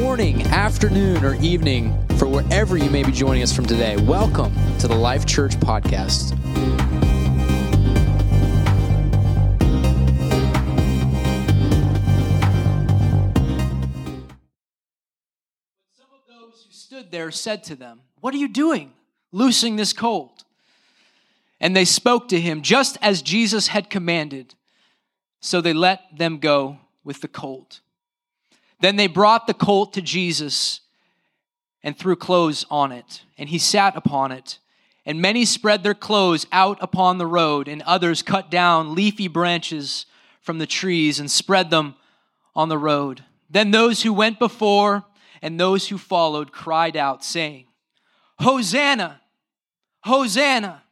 morning, afternoon, or evening for wherever you may be joining us from today. Welcome to the Life Church Podcast. Some of those who stood there said to them, What are you doing, loosing this colt? And they spoke to him just as Jesus had commanded. So they let them go with the colt. Then they brought the colt to Jesus and threw clothes on it, and he sat upon it. And many spread their clothes out upon the road, and others cut down leafy branches from the trees and spread them on the road. Then those who went before and those who followed cried out, saying, Hosanna! Hosanna!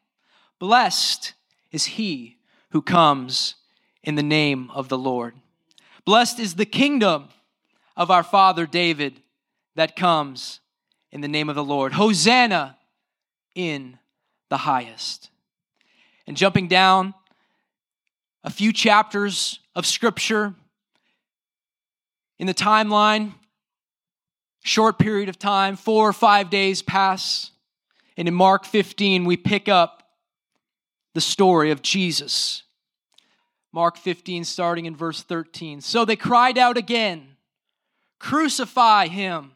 Blessed is he who comes in the name of the Lord. Blessed is the kingdom of our father David that comes in the name of the Lord. Hosanna in the highest. And jumping down a few chapters of scripture in the timeline, short period of time, four or five days pass. And in Mark 15, we pick up the story of Jesus. Mark 15, starting in verse 13. So they cried out again Crucify him.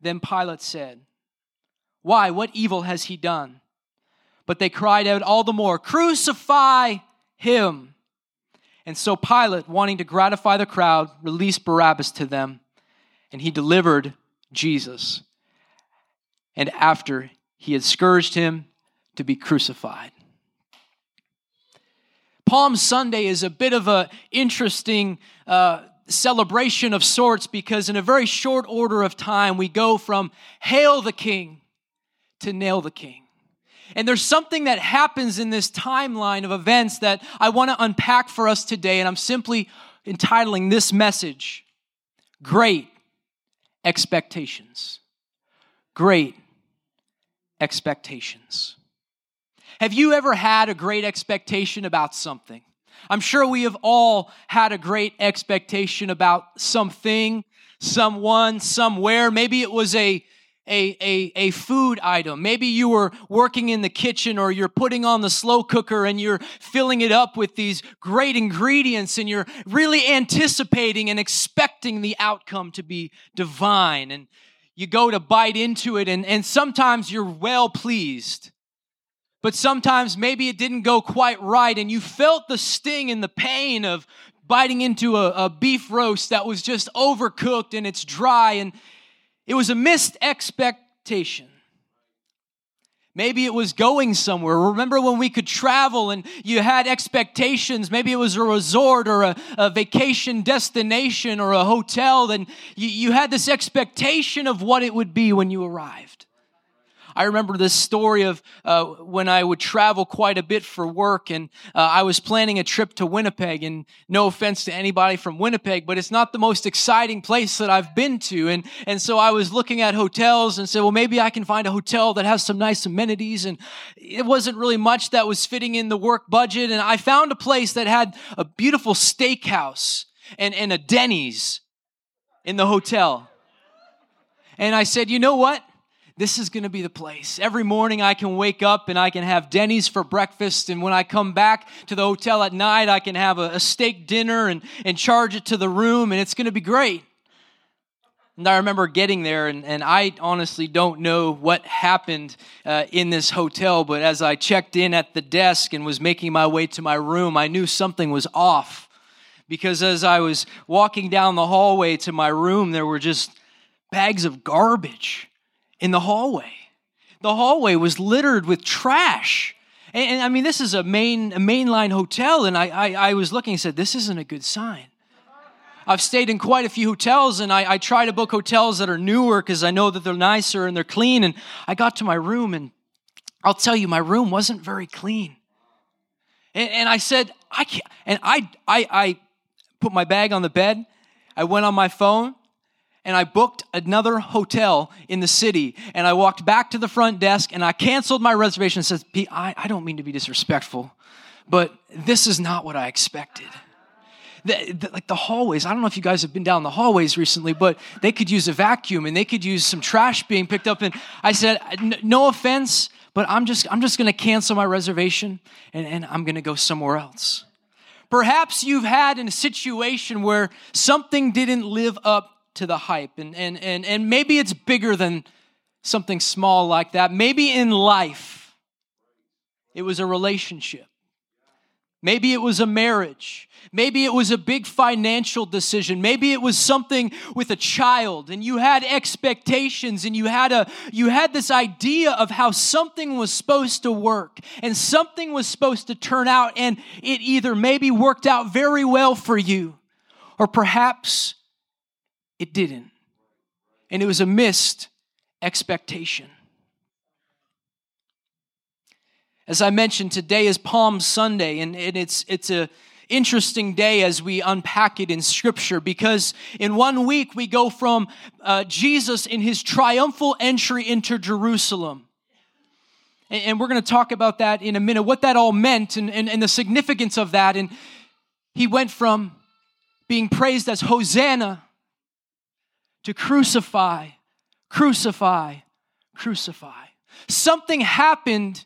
Then Pilate said, Why? What evil has he done? But they cried out all the more, Crucify him. And so Pilate, wanting to gratify the crowd, released Barabbas to them, and he delivered Jesus. And after he had scourged him to be crucified. Palm Sunday is a bit of an interesting uh, celebration of sorts because in a very short order of time we go from hail the king to nail the king. And there's something that happens in this timeline of events that I want to unpack for us today, and I'm simply entitling this message Great Expectations. Great Expectations. Have you ever had a great expectation about something? I'm sure we have all had a great expectation about something, someone, somewhere. Maybe it was a a, a, a food item. Maybe you were working in the kitchen or you're putting on the slow cooker and you're filling it up with these great ingredients and you're really anticipating and expecting the outcome to be divine. And you go to bite into it and, and sometimes you're well pleased but sometimes maybe it didn't go quite right and you felt the sting and the pain of biting into a, a, beef roast that was just overcooked and it's dry and it was a missed expectation. Maybe it was going somewhere. Remember when we could travel and you had expectations? Maybe it was a resort or a, a vacation destination or a hotel, and you, you had this expectation of what it would be when you arrived. I remember this story of uh, when I would travel quite a bit for work, and uh, I was planning a trip to Winnipeg. And no offense to anybody from Winnipeg, but it's not the most exciting place that I've been to. And and so I was looking at hotels and said, well, maybe I can find a hotel that has some nice amenities. And it wasn't really much that was fitting in the work budget. And I found a place that had a beautiful steakhouse and, and a Denny's in the hotel. And I said, you know what? This is going to be the place. Every morning I can wake up and I can have Denny's for breakfast. And when I come back to the hotel at night, I can have a, a steak dinner and, and charge it to the room, and it's going to be great. And I remember getting there, and, and I honestly don't know what happened uh, in this hotel, but as I checked in at the desk and was making my way to my room, I knew something was off. Because as I was walking down the hallway to my room, there were just bags of garbage in the hallway. The hallway was littered with trash. And, and I mean, this is a main a mainline hotel, and I, I, I was looking and said, this isn't a good sign. I've stayed in quite a few hotels, and I, I try to book hotels that are newer because I know that they're nicer and they're clean. And I got to my room, and I'll tell you, my room wasn't very clean. And, and I said, I can't. And I, I, I put my bag on the bed. I went on my phone and I booked another hotel in the city. And I walked back to the front desk and I canceled my reservation and said, I, I don't mean to be disrespectful, but this is not what I expected. the, the, like the hallways. I don't know if you guys have been down the hallways recently, but they could use a vacuum and they could use some trash being picked up. And I said, no offense, but I'm just, I'm just going to cancel my reservation and, and I'm going to go somewhere else. Perhaps you've had in a situation where something didn't live up to the hype, and, and, and, and maybe it's bigger than something small like that. Maybe in life, it was a relationship. Maybe it was a marriage. Maybe it was a big financial decision. Maybe it was something with a child and you had expectations and you had a you had this idea of how something was supposed to work and something was supposed to turn out and it either maybe worked out very well for you or perhaps it didn't. And it was a missed expectation. As I mentioned, today is Palm Sunday, and, it's, it's a interesting day as we unpack it in Scripture because in one week we go from uh, Jesus in his triumphal entry into Jerusalem. And, and we're going to talk about that in a minute, what that all meant and, and, and the significance of that. And he went from being praised as Hosanna to crucify, crucify, crucify. Something happened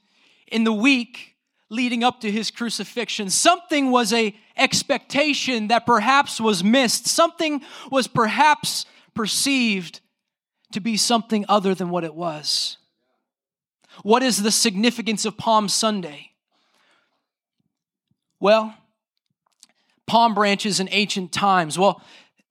in the week leading up to his crucifixion. Something was a expectation that perhaps was missed. Something was perhaps perceived to be something other than what it was. What is the significance of Palm Sunday? Well, palm branches in ancient times. Well,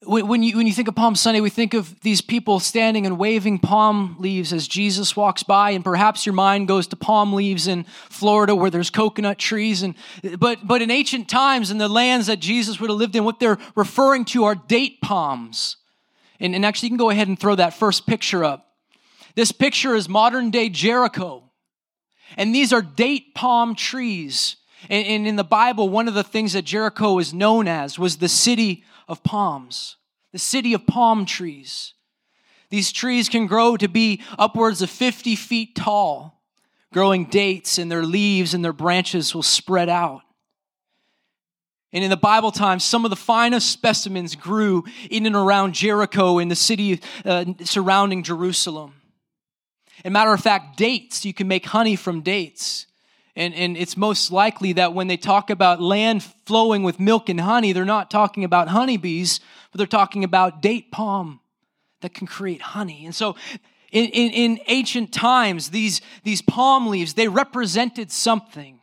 when you, when you think of Palm Sunday, we think of these people standing and waving palm leaves as Jesus walks by, and perhaps your mind goes to palm leaves in Florida where there's coconut trees. And, but, but in ancient times, in the lands that Jesus would have lived in, what they're referring to are date palms. And, and actually, you can go ahead and throw that first picture up. This picture is modern day Jericho. And these are date palm trees. And, in the Bible, one of the things that Jericho is known as was the city of palms, the city of palm trees. These trees can grow to be upwards of 50 feet tall, growing dates, and their leaves and their branches will spread out. And in the Bible times, some of the finest specimens grew in and around Jericho in the city uh, surrounding Jerusalem. And matter of fact, dates, you can make honey from dates. And, and it's most likely that when they talk about land flowing with milk and honey, they're not talking about honeybees, but they're talking about date palm that can create honey. And so in, in, in ancient times, these, these palm leaves, they represented something.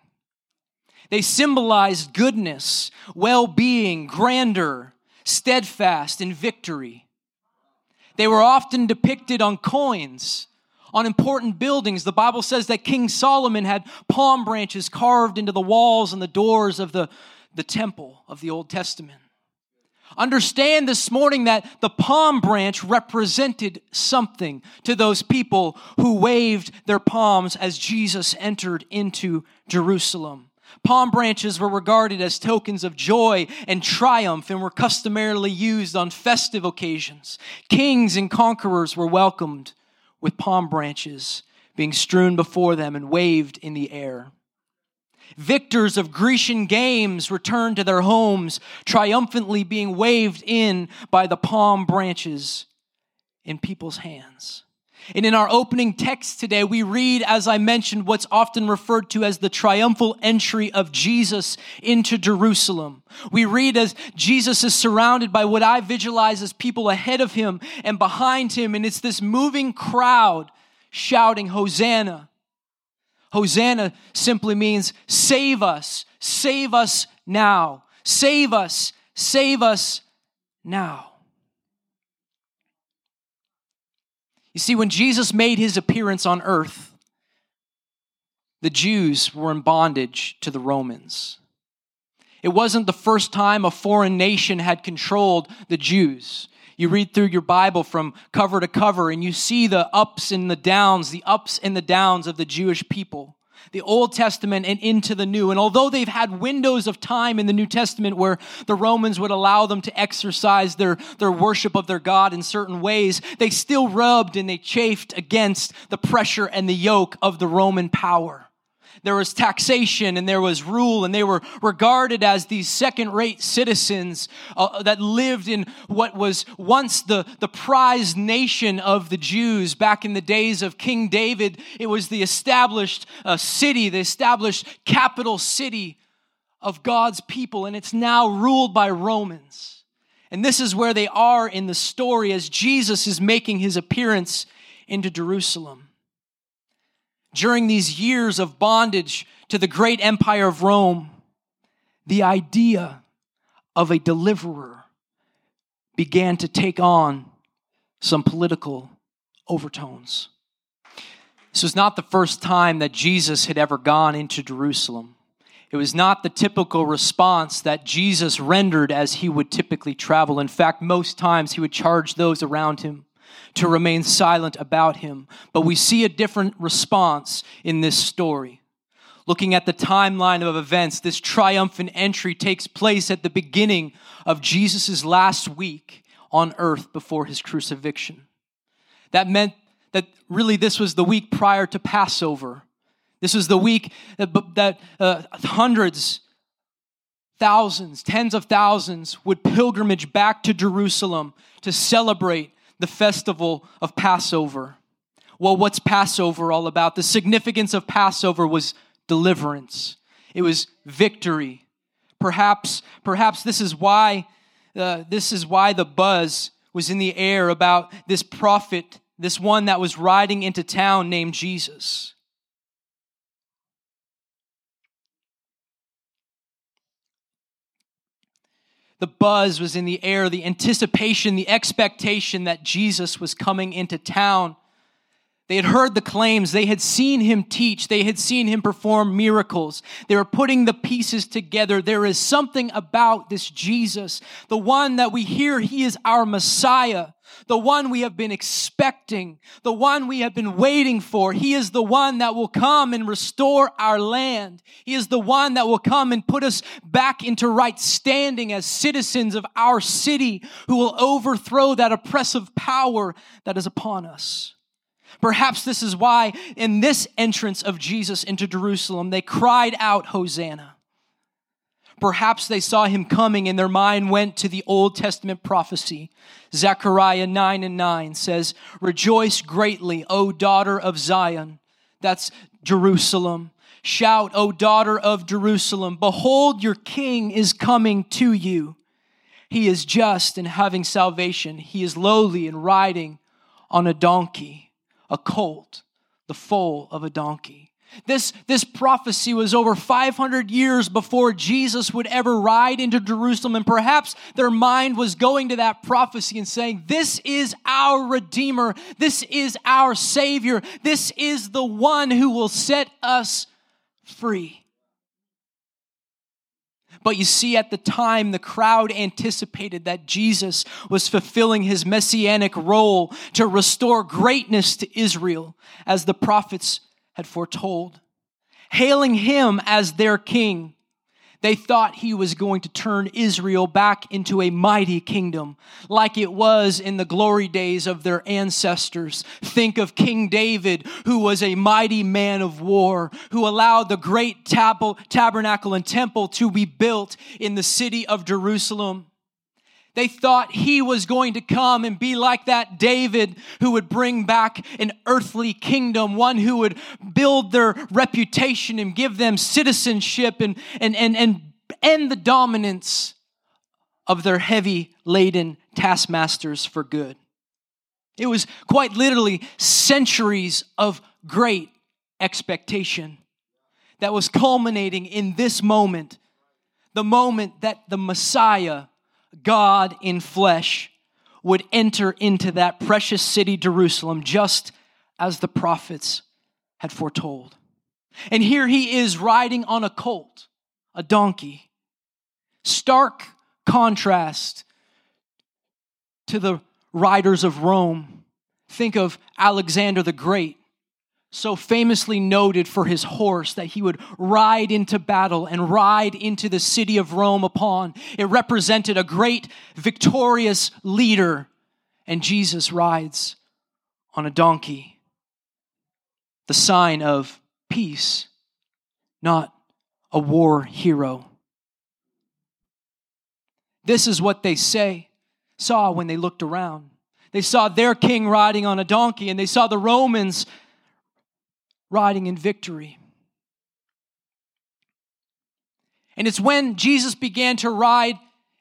They symbolized goodness, well being, grandeur, steadfast, and victory. They were often depicted on coins on important buildings. The Bible says that King Solomon had palm branches carved into the walls and the doors of the, the temple of the Old Testament. Understand this morning that the palm branch represented something to those people who waved their palms as Jesus entered into Jerusalem. Palm branches were regarded as tokens of joy and triumph and were customarily used on festive occasions. Kings and conquerors were welcomed with palm branches being strewn before them and waved in the air. Victors of Grecian games returned to their homes, triumphantly being waved in by the palm branches in people's hands. And in our opening text today, we read, as I mentioned, what's often referred to as the triumphal entry of Jesus into Jerusalem. We read as Jesus is surrounded by what I visualize as people ahead of him and behind him, and it's this moving crowd shouting, Hosanna. Hosanna simply means save us, save us now, save us, save us now. You see, when Jesus made his appearance on earth, the Jews were in bondage to the Romans. It wasn't the first time a foreign nation had controlled the Jews. You read through your Bible from cover to cover and you see the ups and the downs, the ups and the downs of the Jewish people the Old Testament and into the New. And although they've had windows of time in the New Testament where the Romans would allow them to exercise their, their worship of their God in certain ways, they still rubbed and they chafed against the pressure and the yoke of the Roman power. There was taxation and there was rule, and they were regarded as these second rate citizens uh, that lived in what was once the, the prized nation of the Jews back in the days of King David. It was the established uh, city, the established capital city of God's people, and it's now ruled by Romans. And this is where they are in the story as Jesus is making his appearance into Jerusalem. During these years of bondage to the great empire of Rome, the idea of a deliverer began to take on some political overtones. This was not the first time that Jesus had ever gone into Jerusalem. It was not the typical response that Jesus rendered as he would typically travel. In fact, most times he would charge those around him to remain silent about him. But we see a different response in this story. Looking at the timeline of events, this triumphant entry takes place at the beginning of Jesus' last week on earth before his crucifixion. That meant that really this was the week prior to Passover. This was the week that, that uh, hundreds, thousands, tens of thousands would pilgrimage back to Jerusalem to celebrate the festival of Passover. Well, what's Passover all about? The significance of Passover was deliverance. It was victory. Perhaps, perhaps this is why uh, this is why the buzz was in the air about this prophet, this one that was riding into town named Jesus. The buzz was in the air, the anticipation, the expectation that Jesus was coming into town. They had heard the claims. They had seen him teach. They had seen him perform miracles. They were putting the pieces together. There is something about this Jesus, the one that we hear he is our Messiah the one we have been expecting, the one we have been waiting for. He is the one that will come and restore our land. He is the one that will come and put us back into right standing as citizens of our city who will overthrow that oppressive power that is upon us. Perhaps this is why in this entrance of Jesus into Jerusalem, they cried out, Hosanna. Perhaps they saw him coming and their mind went to the Old Testament prophecy. Zechariah 9 and 9 says, Rejoice greatly, O daughter of Zion. That's Jerusalem. Shout, O daughter of Jerusalem. Behold, your king is coming to you. He is just and having salvation. He is lowly and riding on a donkey, a colt, the foal of a donkey. This, this prophecy was over 500 years before Jesus would ever ride into Jerusalem. And perhaps their mind was going to that prophecy and saying, This is our Redeemer. This is our Savior. This is the one who will set us free. But you see, at the time, the crowd anticipated that Jesus was fulfilling his messianic role to restore greatness to Israel, as the prophets had foretold. Hailing him as their king, they thought he was going to turn Israel back into a mighty kingdom, like it was in the glory days of their ancestors. Think of King David, who was a mighty man of war, who allowed the great tab- tabernacle and temple to be built in the city of Jerusalem. They thought he was going to come and be like that David who would bring back an earthly kingdom, one who would build their reputation and give them citizenship and, and, and, and end the dominance of their heavy laden taskmasters for good. It was quite literally centuries of great expectation that was culminating in this moment, the moment that the Messiah God in flesh would enter into that precious city, Jerusalem, just as the prophets had foretold. And here he is riding on a colt, a donkey. Stark contrast to the riders of Rome. Think of Alexander the Great, so famously noted for his horse that he would ride into battle and ride into the city of Rome upon. It represented a great victorious leader, and Jesus rides on a donkey, the sign of peace not a war hero. This is what they say, saw when they looked around. They saw their king riding on a donkey, and they saw the Romans riding in victory. And it's when Jesus began to ride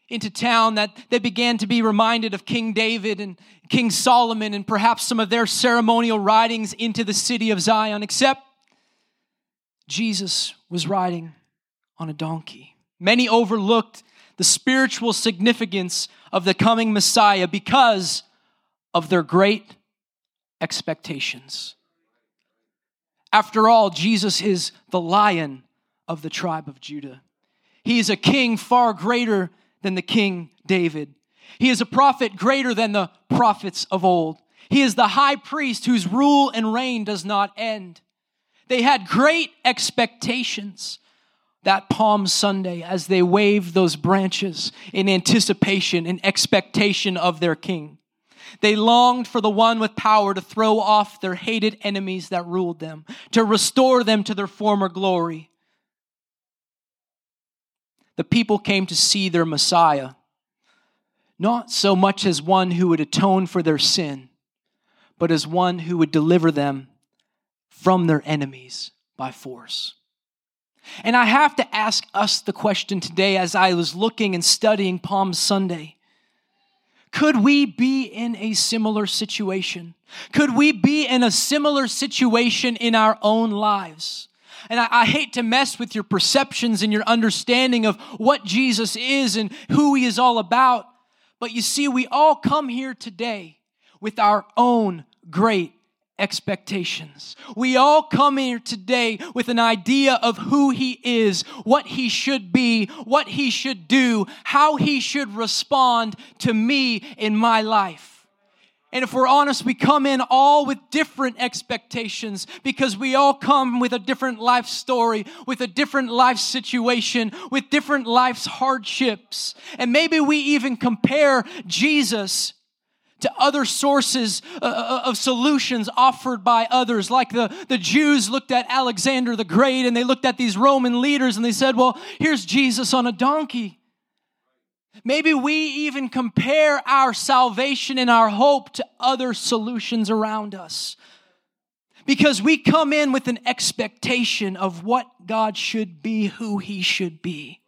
into town that they began to be reminded of King David and King Solomon and perhaps some of their ceremonial ridings into the city of Zion, except Jesus was riding on a donkey. Many overlooked the spiritual significance of the coming Messiah because of their great expectations. After all, Jesus is the lion of the tribe of Judah. He is a king far greater than the king David. He is a prophet greater than the prophets of old. He is the high priest whose rule and reign does not end. They had great expectations that Palm Sunday as they waved those branches in anticipation and expectation of their king. They longed for the one with power to throw off their hated enemies that ruled them, to restore them to their former glory. The people came to see their Messiah, not so much as one who would atone for their sin, but as one who would deliver them from their enemies by force. And I have to ask us the question today as I was looking and studying Palm Sunday. Could we be in a similar situation? Could we be in a similar situation in our own lives? And I, I, hate to mess with your perceptions and your understanding of what Jesus is and who he is all about. But you see, we all come here today with our own great expectations. We all come here today with an idea of who he is, what he should be, what he should do, how he should respond to me in my life. And if we're honest, we come in all with different expectations because we all come with a different life story, with a different life situation, with different life's hardships. And maybe we even compare Jesus to other sources uh, uh, of solutions offered by others. Like the, the Jews looked at Alexander the Great and they looked at these Roman leaders and they said, well, here's Jesus on a donkey. Maybe we even compare our salvation and our hope to other solutions around us. Because we come in with an expectation of what God should be, who He should be.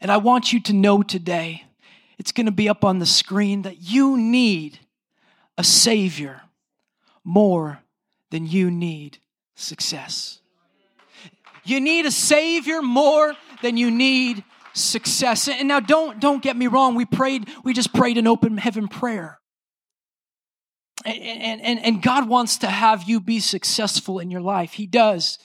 And I want you to know today, it's going to be up on the screen, that you need a Savior more than you need success. You need a Savior more than you need success. And now don't don't get me wrong, we prayed, we just prayed an open heaven prayer. And, and, and God wants to have you be successful in your life. He does.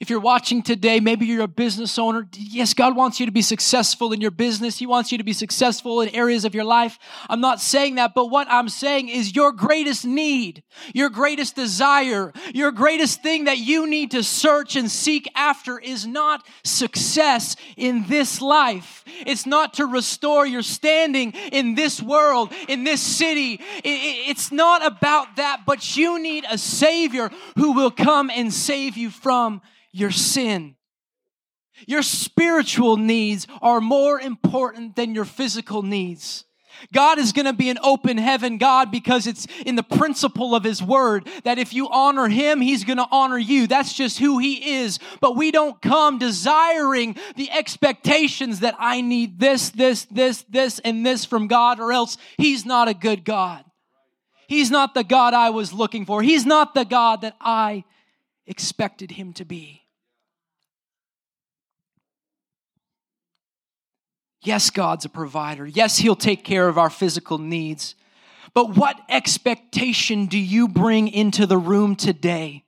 If you're watching today, maybe you're a business owner. Yes, God wants you to be successful in your business. He wants you to be successful in areas of your life. I'm not saying that, but what I'm saying is your greatest need, your greatest desire, your greatest thing that you need to search and seek after is not success in this life. It's not to restore your standing in this world, in this city. It's not about that, but you need a Savior who will come and save you from your sin. Your spiritual needs are more important than your physical needs. God is going to be an open heaven God because it's in the principle of His Word that if you honor Him, He's going to honor you. That's just who He is. But we don't come desiring the expectations that I need this, this, this, this, and this from God, or else He's not a good God. He's not the God I was looking for. He's not the God that I expected Him to be. Yes, God's a provider. Yes, He'll take care of our physical needs. But what expectation do you bring into the room today?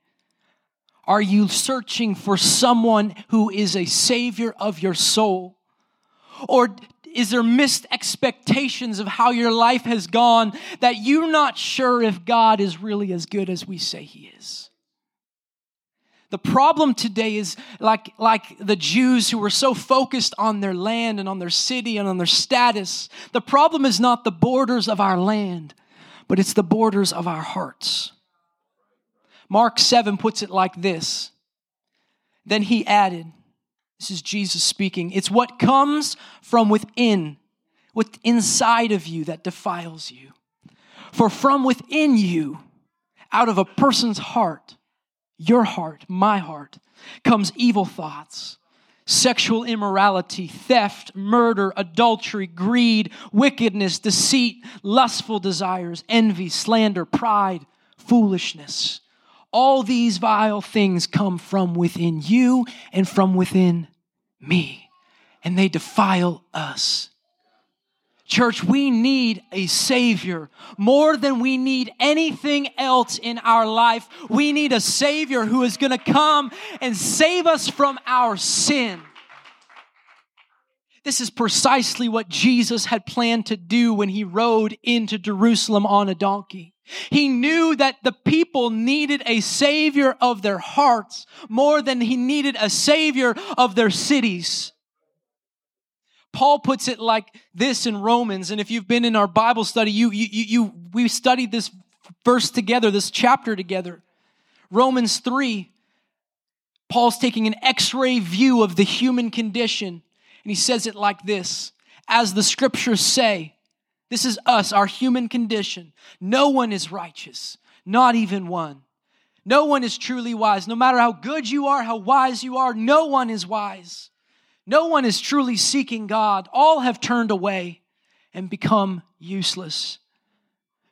Are you searching for someone who is a savior of your soul? Or is there missed expectations of how your life has gone that you're not sure if God is really as good as we say He is? The problem today is like, like the Jews who were so focused on their land and on their city and on their status. The problem is not the borders of our land, but it's the borders of our hearts. Mark 7 puts it like this. Then he added, This is Jesus speaking. It's what comes from within, what's inside of you that defiles you. For from within you, out of a person's heart, your heart, my heart, comes evil thoughts, sexual immorality, theft, murder, adultery, greed, wickedness, deceit, lustful desires, envy, slander, pride, foolishness. All these vile things come from within you and from within me, and they defile us. Church, we need a Savior more than we need anything else in our life. We need a Savior who is going to come and save us from our sin. This is precisely what Jesus had planned to do when he rode into Jerusalem on a donkey. He knew that the people needed a savior of their hearts more than he needed a savior of their cities. Paul puts it like this in Romans, and if you've been in our Bible study, you, you, you, we studied this verse together, this chapter together. Romans 3, Paul's taking an x ray view of the human condition, and he says it like this As the scriptures say, this is us, our human condition. No one is righteous, not even one. No one is truly wise. No matter how good you are, how wise you are, no one is wise. No one is truly seeking God. All have turned away and become useless.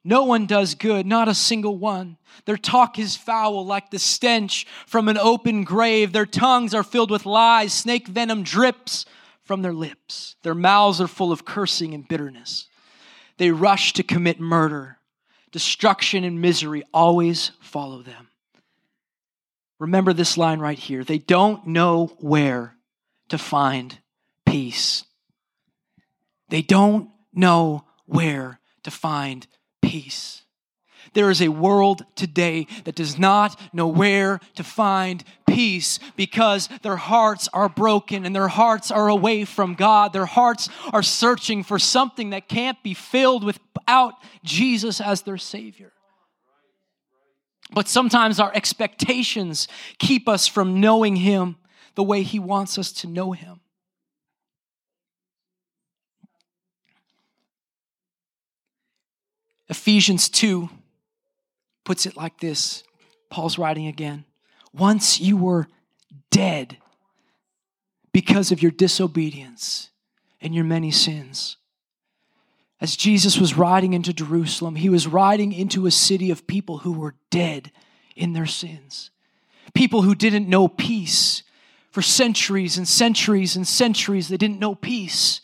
No one does good, not a single one. Their talk is foul like the stench from an open grave. Their tongues are filled with lies. Snake venom drips from their lips. Their mouths are full of cursing and bitterness. They rush to commit murder. Destruction and misery always follow them. Remember this line right here. They don't know where to find peace. They don't know where to find peace. There is a world today that does not know where to find peace because their hearts are broken and their hearts are away from God. Their hearts are searching for something that can't be filled without Jesus as their Savior. But sometimes our expectations keep us from knowing Him the way He wants us to know Him. Ephesians 2 puts it like this Paul's writing again. Once you were dead because of your disobedience and your many sins. As Jesus was riding into Jerusalem, he was riding into a city of people who were dead in their sins. People who didn't know peace, for centuries and centuries and centuries. They didn't know peace.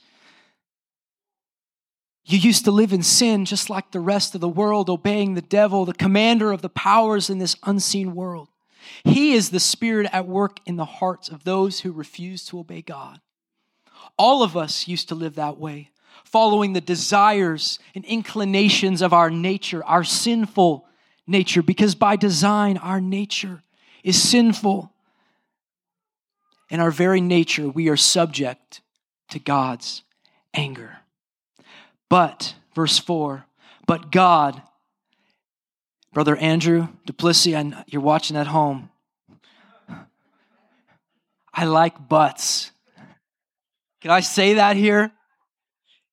You used to live in sin just like the rest of the world, obeying the devil, the commander of the powers in this unseen world. He is the spirit at work in the hearts of those who refuse to obey God. All of us used to live that way, following the desires and inclinations of our nature, our sinful nature, because by design, our nature is sinful in our very nature, we are subject to God's anger. But, verse 4, but God, Brother Andrew Duplessis, and you're watching at home. I like butts. Can I say that here?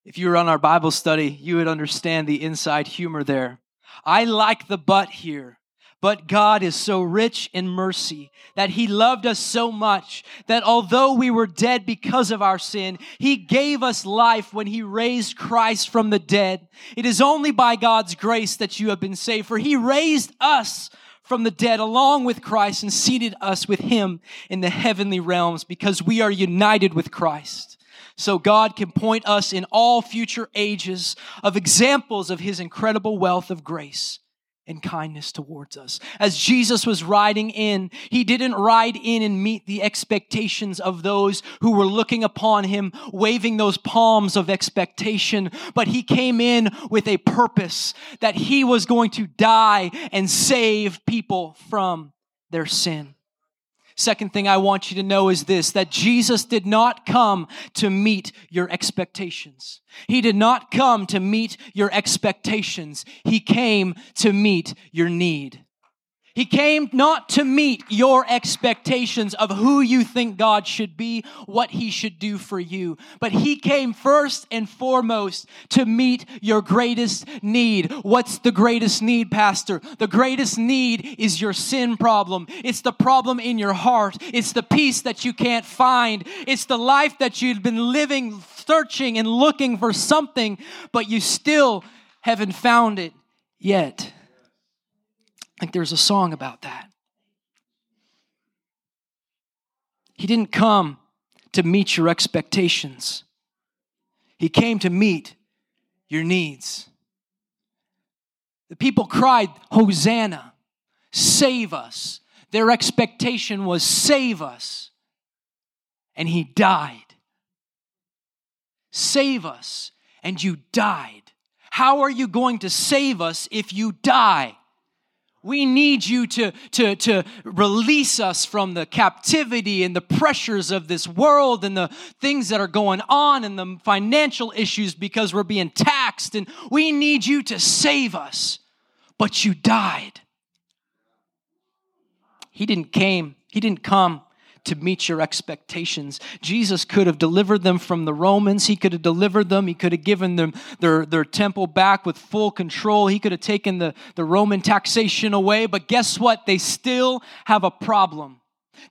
If you were on our Bible study, you would understand the inside humor there. I like the butt here but God is so rich in mercy that He loved us so much that although we were dead because of our sin, He gave us life when He raised Christ from the dead. It is only by God's grace that you have been saved, for He raised us from the dead along with Christ and seated us with Him in the heavenly realms because we are united with Christ so God can point us in all future ages of examples of his incredible wealth of grace and kindness towards us. As Jesus was riding in, he didn't ride in and meet the expectations of those who were looking upon him, waving those palms of expectation, but he came in with a purpose that he was going to die and save people from their sin. Second thing I want you to know is this that Jesus did not come to meet your expectations. He did not come to meet your expectations. He came to meet your need. He came not to meet your expectations of who you think God should be, what He should do for you, but He came first and foremost to meet your greatest need. What's the greatest need, Pastor? The greatest need is your sin problem. It's the problem in your heart. It's the peace that you can't find. It's the life that you've been living, searching and looking for something, but you still haven't found it yet. Like there's a song about that. He didn't come to meet your expectations, He came to meet your needs. The people cried, Hosanna, save us. Their expectation was, save us. And He died. Save us, and you died. How are you going to save us if you die? We need you to, to, to release us from the captivity and the pressures of this world and the things that are going on and the financial issues because we're being taxed. And we need you to save us. But you died. He didn't came, he didn't come to meet your expectations. Jesus could have delivered them from the Romans. He could have delivered them. He could have given them their, their temple back with full control. He could have taken the, the Roman taxation away. But guess what? They still have a problem.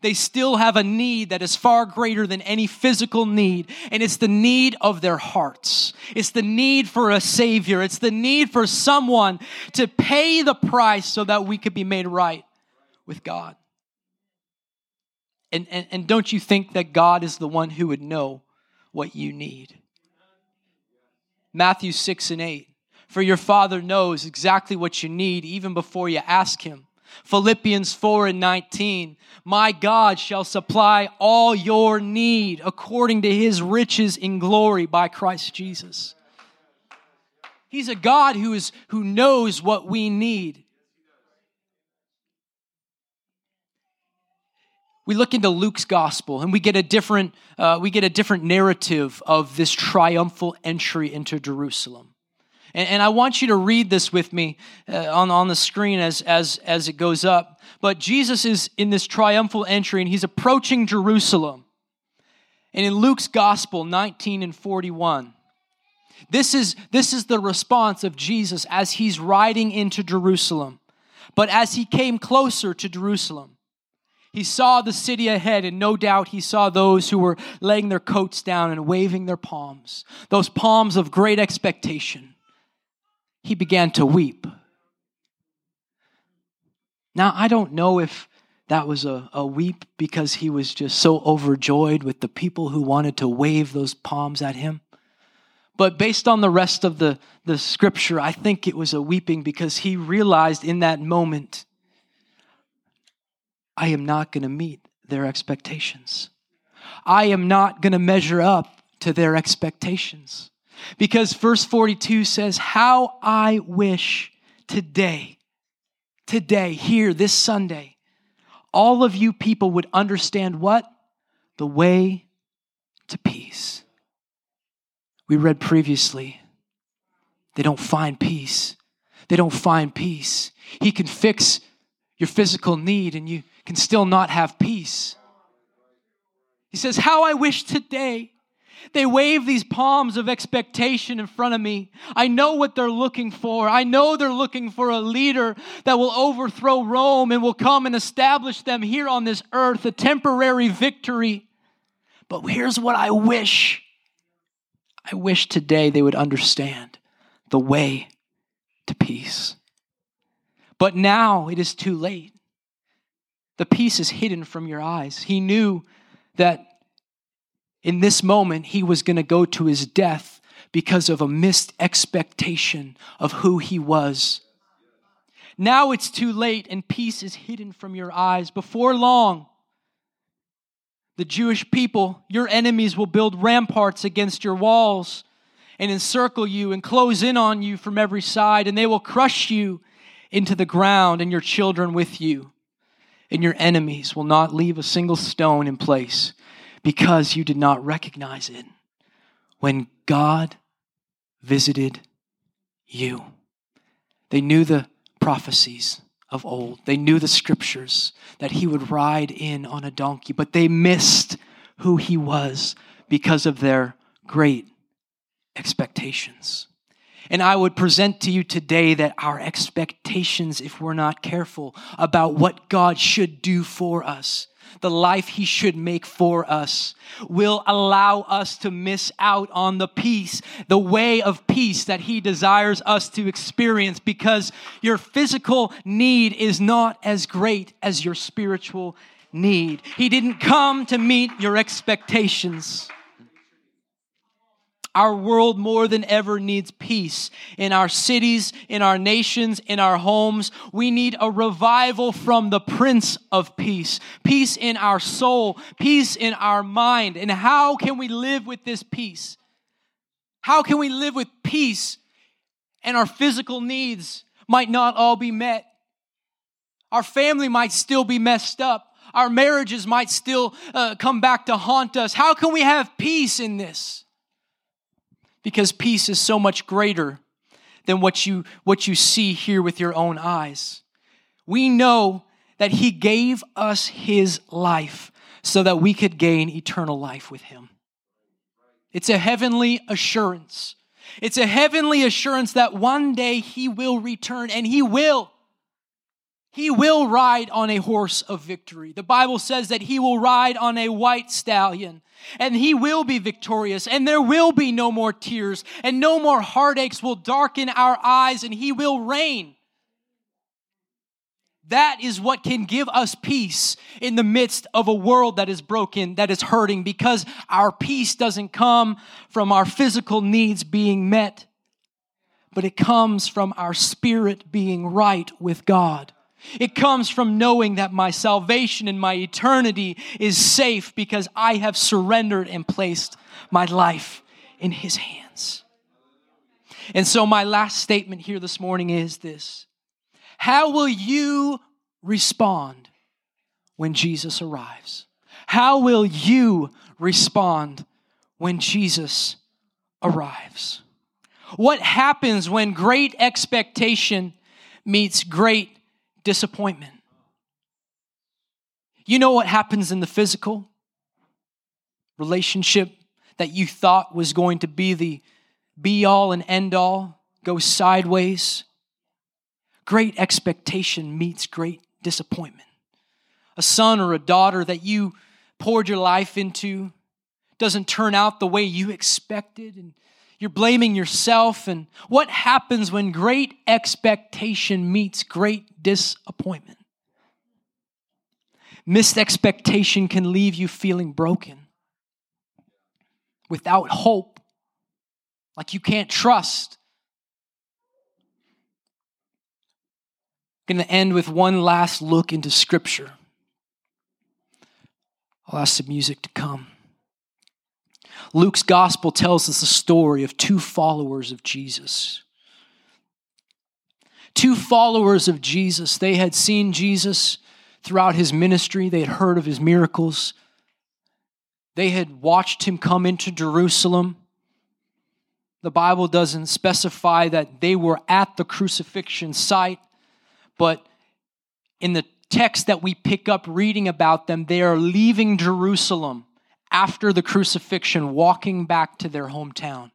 They still have a need that is far greater than any physical need, and it's the need of their hearts. It's the need for a Savior. It's the need for someone to pay the price so that we could be made right with God. And, and, and don't you think that God is the one who would know what you need? Matthew 6 and 8. For your Father knows exactly what you need even before you ask Him. Philippians 4 and 19. My God shall supply all your need according to His riches in glory by Christ Jesus. He's a God who, is, who knows what we need. We look into Luke's gospel and we get a different uh, we get a different narrative of this triumphal entry into Jerusalem. And, and I want you to read this with me uh, on, on the screen as, as, as it goes up. But Jesus is in this triumphal entry and he's approaching Jerusalem. And in Luke's gospel 19 and 41, this is, this is the response of Jesus as he's riding into Jerusalem. But as he came closer to Jerusalem, he saw the city ahead, and no doubt he saw those who were laying their coats down and waving their palms, those palms of great expectation. He began to weep. Now, I don't know if that was a, a weep because he was just so overjoyed with the people who wanted to wave those palms at him. But based on the rest of the, the scripture, I think it was a weeping because he realized in that moment I am not going to meet their expectations. I am not going to measure up to their expectations. Because verse 42 says, How I wish today, today, here, this Sunday, all of you people would understand what? The way to peace. We read previously, they don't find peace. They don't find peace. He can fix your physical need and you can still not have peace. He says, How I wish today they wave these palms of expectation in front of me. I know what they're looking for. I know they're looking for a leader that will overthrow Rome and will come and establish them here on this earth, a temporary victory. But here's what I wish I wish today they would understand the way to peace. But now it is too late. The peace is hidden from your eyes. He knew that in this moment he was going to go to his death because of a missed expectation of who he was. Now it's too late and peace is hidden from your eyes. Before long, the Jewish people, your enemies, will build ramparts against your walls and encircle you and close in on you from every side, and they will crush you into the ground and your children with you and your enemies will not leave a single stone in place because you did not recognize it when God visited you. They knew the prophecies of old. They knew the scriptures that he would ride in on a donkey, but they missed who he was because of their great expectations. And I would present to you today that our expectations, if we're not careful about what God should do for us, the life He should make for us, will allow us to miss out on the peace, the way of peace that He desires us to experience because your physical need is not as great as your spiritual need. He didn't come to meet your expectations. Our world more than ever needs peace in our cities, in our nations, in our homes. We need a revival from the Prince of Peace. Peace in our soul, peace in our mind. And how can we live with this peace? How can we live with peace and our physical needs might not all be met? Our family might still be messed up. Our marriages might still uh, come back to haunt us. How can we have peace in this? Because peace is so much greater than what you, what you see here with your own eyes. We know that He gave us His life so that we could gain eternal life with Him. It's a heavenly assurance. It's a heavenly assurance that one day He will return and He will. He will ride on a horse of victory. The Bible says that he will ride on a white stallion and he will be victorious and there will be no more tears and no more heartaches will darken our eyes and he will reign. That is what can give us peace in the midst of a world that is broken, that is hurting, because our peace doesn't come from our physical needs being met, but it comes from our spirit being right with God. It comes from knowing that my salvation and my eternity is safe because I have surrendered and placed my life in His hands. And so, my last statement here this morning is this How will you respond when Jesus arrives? How will you respond when Jesus arrives? What happens when great expectation meets great disappointment. You know what happens in the physical? Relationship that you thought was going to be the be all and end all goes sideways. Great expectation meets great disappointment. A son or a daughter that you poured your life into doesn't turn out the way you expected, and you're blaming yourself. And what happens when great expectation meets great disappointment? Missed expectation can leave you feeling broken, without hope, like you can't trust. I'm going to end with one last look into Scripture. I'll ask the music to come. Luke's gospel tells us the story of two followers of Jesus. Two followers of Jesus. They had seen Jesus throughout his ministry, they had heard of his miracles, they had watched him come into Jerusalem. The Bible doesn't specify that they were at the crucifixion site, but in the text that we pick up reading about them, they are leaving Jerusalem after the crucifixion walking back to their hometown.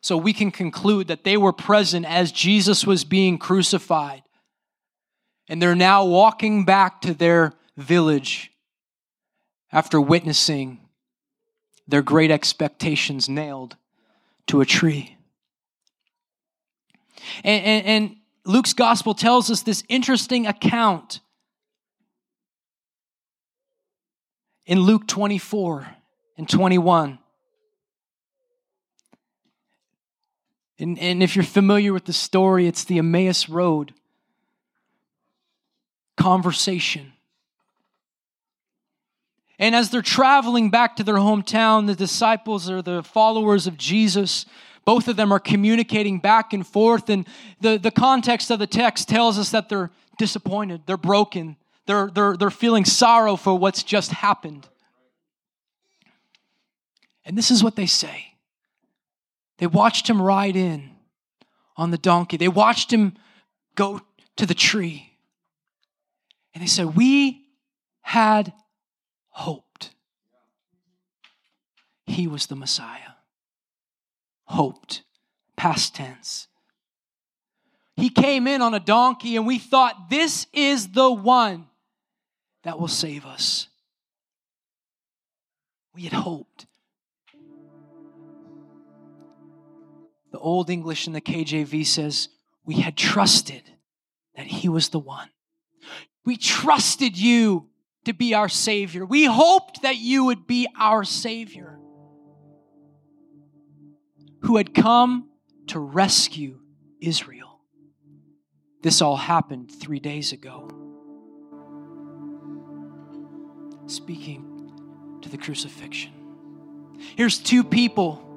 So we can conclude that they were present as Jesus was being crucified. And they're now walking back to their village after witnessing their great expectations nailed to a tree. And, and, and, Luke's gospel tells us this interesting account in Luke 24 and 21. And, and if you're familiar with the story, it's the Emmaus Road conversation. And as they're traveling back to their hometown, the disciples or the followers of Jesus, both of them are communicating back and forth. And the, the context of the text tells us that they're disappointed, they're broken, they're, they're, they're feeling sorrow for what's just happened. And this is what they say they watched him ride in on the donkey, they watched him go to the tree. And they said, We had hoped he was the Messiah. Hoped, past tense. He came in on a donkey, and we thought, This is the one that will save us. We had hoped. The Old English in the KJV says, We had trusted that He was the one. We trusted you to be our Savior. We hoped that you would be our Savior who had come to rescue Israel. This all happened three days ago. Speaking to the crucifixion. Here's two people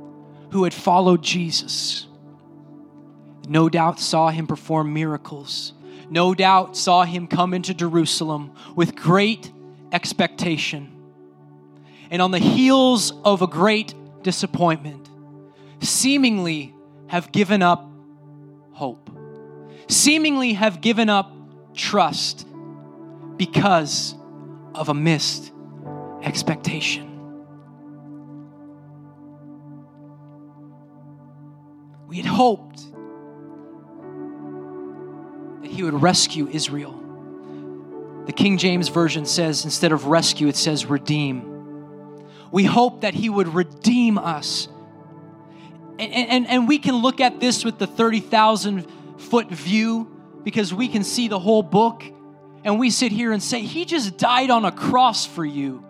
who had followed Jesus. No doubt saw him perform miracles. No doubt saw him come into Jerusalem with great expectation. And on the heels of a great disappointment, seemingly have given up hope, seemingly have given up trust because of a missed expectation. We had hoped that he would rescue Israel. The King James Version says, instead of rescue, it says redeem. We hope that he would redeem us. And, and, and we can look at this with the 30,000 foot view because we can see the whole book. And we sit here and say, He just died on a cross for you.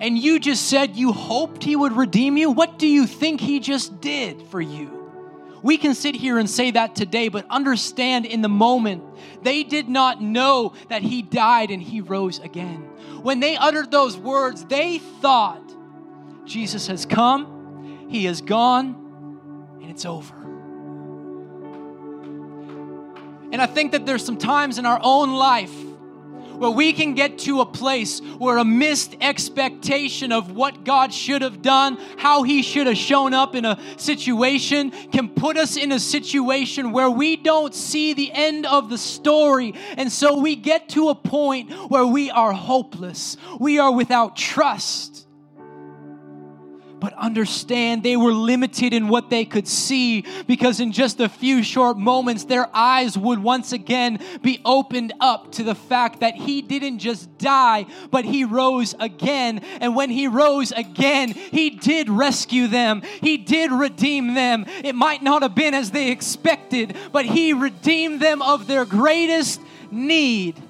And you just said you hoped He would redeem you. What do you think He just did for you? We can sit here and say that today, but understand in the moment, they did not know that he died and he rose again. When they uttered those words, they thought Jesus has come, he has gone, and it's over. And I think that there's some times in our own life where we can get to a place where a missed expectation of what God should have done, how He should have shown up in a situation, can put us in a situation where we don't see the end of the story. And so we get to a point where we are hopeless, we are without trust but understand they were limited in what they could see because in just a few short moments, their eyes would once again be opened up to the fact that he didn't just die, but he rose again. And when he rose again, he did rescue them, he did redeem them. It might not have been as they expected, but he redeemed them of their greatest need.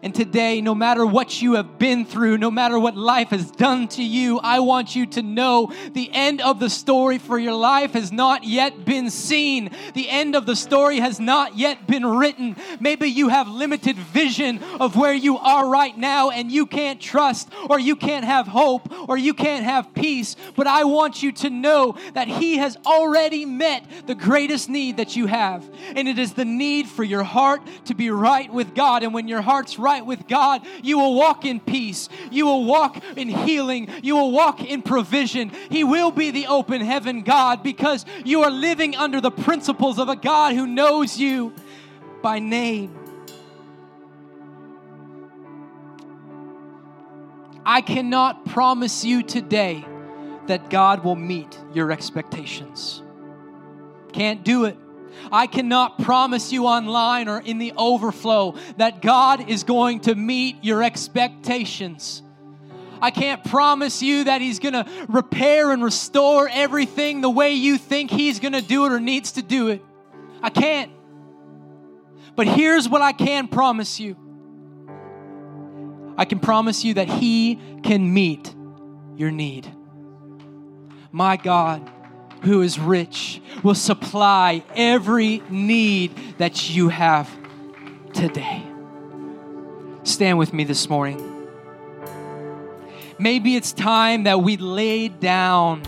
And today, no matter what you have been through, no matter what life has done to you, I want you to know the end of the story for your life has not yet been seen. The end of the story has not yet been written. Maybe you have limited vision of where you are right now and you can't trust, or you can't have hope, or you can't have peace. But I want you to know that He has already met the greatest need that you have. And it is the need for your heart to be right with God. And when your heart's right, right with God, you will walk in peace. You will walk in healing. You will walk in provision. He will be the open heaven God because you are living under the principles of a God who knows you by name. I cannot promise you today that God will meet your expectations. Can't do it. I cannot promise you online or in the overflow that God is going to meet your expectations. I can't promise you that He's going to repair and restore everything the way you think He's going to do it or needs to do it. I can't. But here's what I can promise you I can promise you that He can meet your need. My God who is rich will supply every need that you have today. Stand with me this morning. Maybe it's time that we lay down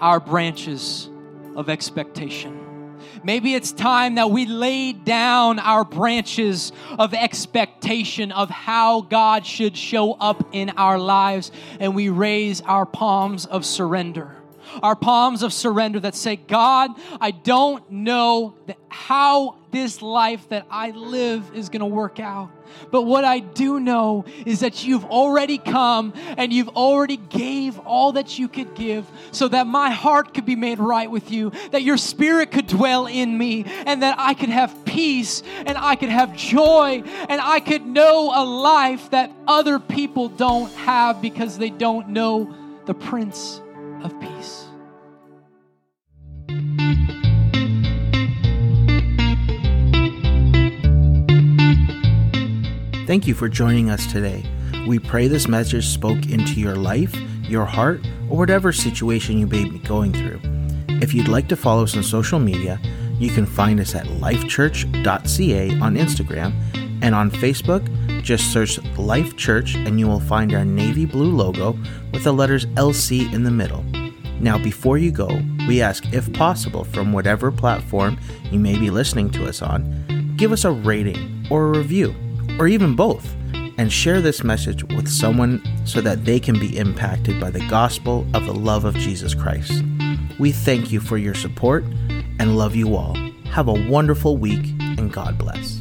our branches of expectation. Maybe it's time that we lay down our branches of expectation of how God should show up in our lives and we raise our palms of surrender. Our palms of surrender that say, God, I don't know how this life that I live is going to work out. But what I do know is that you've already come and you've already gave all that you could give so that my heart could be made right with you, that your spirit could dwell in me and that I could have peace and I could have joy and I could know a life that other people don't have because they don't know the Prince of Peace. Thank you for joining us today. We pray this message spoke into your life, your heart, or whatever situation you may be going through. If you'd like to follow us on social media, you can find us at lifechurch.ca on Instagram and on Facebook. Just search Life Church and you will find our navy blue logo with the letters LC in the middle. Now, before you go, we ask if possible from whatever platform you may be listening to us on, give us a rating or a review or even both, and share this message with someone so that they can be impacted by the gospel of the love of Jesus Christ. We thank you for your support and love you all. Have a wonderful week and God bless.